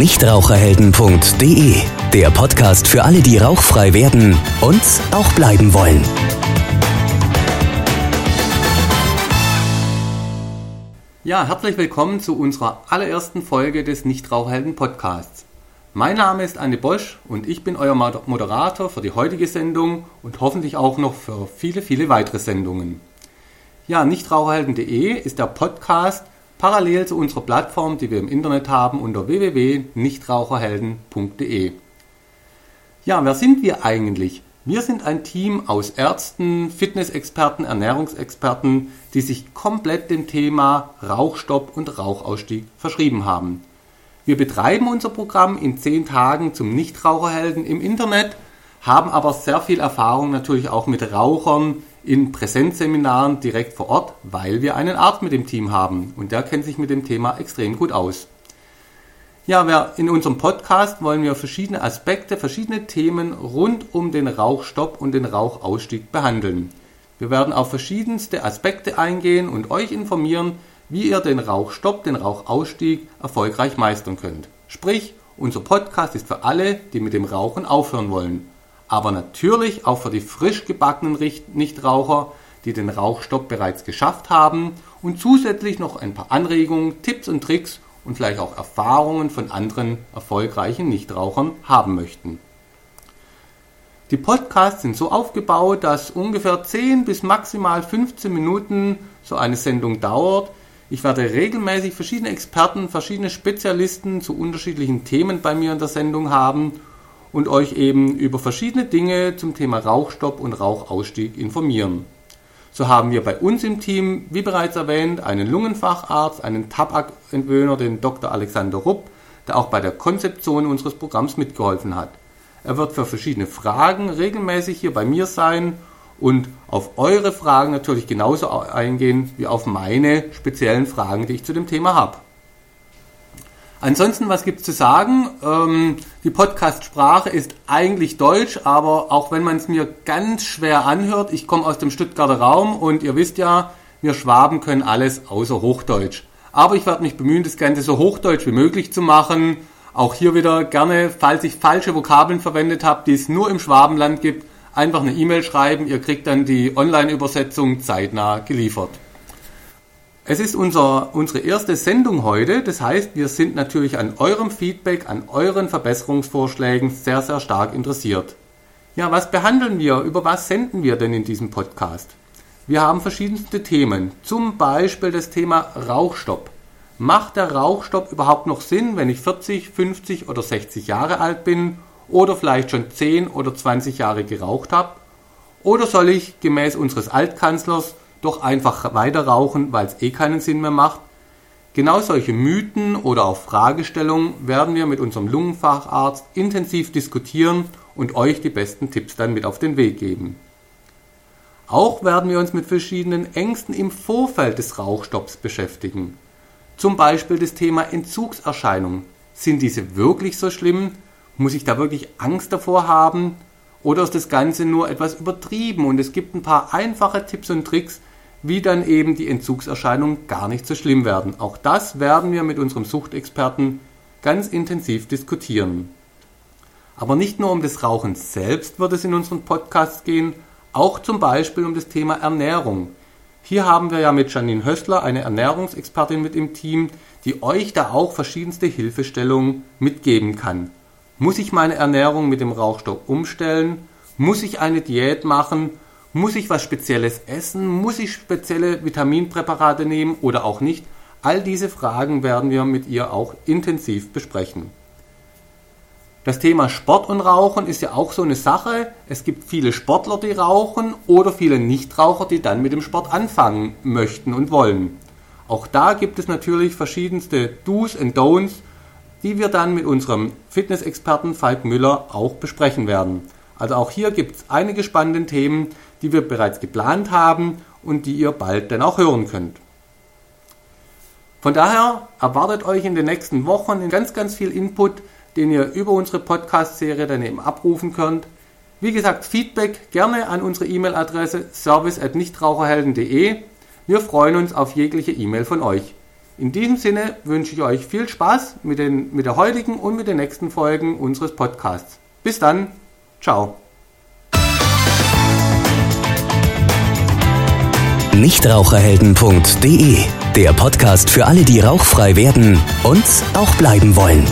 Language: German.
nichtraucherhelden.de. Der Podcast für alle, die rauchfrei werden und auch bleiben wollen. Ja, herzlich willkommen zu unserer allerersten Folge des Nichtraucherhelden Podcasts. Mein Name ist Anne Bosch und ich bin euer Moderator für die heutige Sendung und hoffentlich auch noch für viele, viele weitere Sendungen. Ja, nichtraucherhelden.de ist der Podcast parallel zu unserer Plattform, die wir im Internet haben unter www.nichtraucherhelden.de. Ja, wer sind wir eigentlich? Wir sind ein Team aus Ärzten, Fitnessexperten, Ernährungsexperten, die sich komplett dem Thema Rauchstopp und Rauchausstieg verschrieben haben. Wir betreiben unser Programm in zehn Tagen zum Nichtraucherhelden im Internet, haben aber sehr viel Erfahrung natürlich auch mit Rauchern in Präsenzseminaren direkt vor Ort, weil wir einen Arzt mit dem Team haben und der kennt sich mit dem Thema extrem gut aus. Ja, in unserem Podcast wollen wir verschiedene Aspekte, verschiedene Themen rund um den Rauchstopp und den Rauchausstieg behandeln. Wir werden auf verschiedenste Aspekte eingehen und euch informieren, wie ihr den Rauchstopp, den Rauchausstieg erfolgreich meistern könnt. Sprich, unser Podcast ist für alle, die mit dem Rauchen aufhören wollen. Aber natürlich auch für die frisch gebackenen Nichtraucher, die den Rauchstopp bereits geschafft haben und zusätzlich noch ein paar Anregungen, Tipps und Tricks und vielleicht auch Erfahrungen von anderen erfolgreichen Nichtrauchern haben möchten. Die Podcasts sind so aufgebaut, dass ungefähr 10 bis maximal 15 Minuten so eine Sendung dauert, ich werde regelmäßig verschiedene Experten, verschiedene Spezialisten zu unterschiedlichen Themen bei mir in der Sendung haben und euch eben über verschiedene Dinge zum Thema Rauchstopp und Rauchausstieg informieren. So haben wir bei uns im Team, wie bereits erwähnt, einen Lungenfacharzt, einen Tabakentwöhner, den Dr. Alexander Rupp, der auch bei der Konzeption unseres Programms mitgeholfen hat. Er wird für verschiedene Fragen regelmäßig hier bei mir sein und auf eure Fragen natürlich genauso eingehen wie auf meine speziellen Fragen, die ich zu dem Thema habe. Ansonsten, was gibt's zu sagen? Ähm, die Podcast-Sprache ist eigentlich Deutsch, aber auch wenn man es mir ganz schwer anhört, ich komme aus dem Stuttgarter Raum und ihr wisst ja, wir Schwaben können alles außer Hochdeutsch. Aber ich werde mich bemühen, das Ganze so hochdeutsch wie möglich zu machen. Auch hier wieder gerne, falls ich falsche Vokabeln verwendet habe, die es nur im Schwabenland gibt, einfach eine E-Mail schreiben, ihr kriegt dann die Online-Übersetzung zeitnah geliefert. Es ist unser, unsere erste Sendung heute, das heißt, wir sind natürlich an eurem Feedback, an euren Verbesserungsvorschlägen sehr, sehr stark interessiert. Ja, was behandeln wir, über was senden wir denn in diesem Podcast? Wir haben verschiedenste Themen, zum Beispiel das Thema Rauchstopp. Macht der Rauchstopp überhaupt noch Sinn, wenn ich 40, 50 oder 60 Jahre alt bin oder vielleicht schon 10 oder 20 Jahre geraucht habe? Oder soll ich gemäß unseres Altkanzlers doch einfach weiter rauchen, weil es eh keinen Sinn mehr macht? Genau solche Mythen oder auch Fragestellungen werden wir mit unserem Lungenfacharzt intensiv diskutieren und euch die besten Tipps dann mit auf den Weg geben. Auch werden wir uns mit verschiedenen Ängsten im Vorfeld des Rauchstopps beschäftigen. Zum Beispiel das Thema Entzugserscheinungen. Sind diese wirklich so schlimm? Muss ich da wirklich Angst davor haben? Oder ist das Ganze nur etwas übertrieben und es gibt ein paar einfache Tipps und Tricks, wie dann eben die Entzugserscheinungen gar nicht so schlimm werden. Auch das werden wir mit unserem Suchtexperten ganz intensiv diskutieren. Aber nicht nur um das Rauchen selbst wird es in unseren Podcasts gehen, auch zum Beispiel um das Thema Ernährung. Hier haben wir ja mit Janine Hössler eine Ernährungsexpertin mit im Team, die euch da auch verschiedenste Hilfestellungen mitgeben kann. Muss ich meine Ernährung mit dem Rauchstock umstellen? Muss ich eine Diät machen? Muss ich was Spezielles essen? Muss ich spezielle Vitaminpräparate nehmen oder auch nicht? All diese Fragen werden wir mit ihr auch intensiv besprechen. Das Thema Sport und Rauchen ist ja auch so eine Sache. Es gibt viele Sportler, die rauchen oder viele Nichtraucher, die dann mit dem Sport anfangen möchten und wollen. Auch da gibt es natürlich verschiedenste Do's und Don'ts die wir dann mit unserem Fitnessexperten Falk Müller auch besprechen werden. Also auch hier gibt es einige spannende Themen, die wir bereits geplant haben und die ihr bald dann auch hören könnt. Von daher erwartet euch in den nächsten Wochen ganz, ganz viel Input, den ihr über unsere Podcast-Serie dann eben abrufen könnt. Wie gesagt, Feedback gerne an unsere E-Mail-Adresse service@nichtraucherhelden.de. Wir freuen uns auf jegliche E-Mail von euch. In diesem Sinne wünsche ich euch viel Spaß mit, den, mit der heutigen und mit den nächsten Folgen unseres Podcasts. Bis dann. Ciao. Nichtraucherhelden.de Der Podcast für alle, die rauchfrei werden und auch bleiben wollen.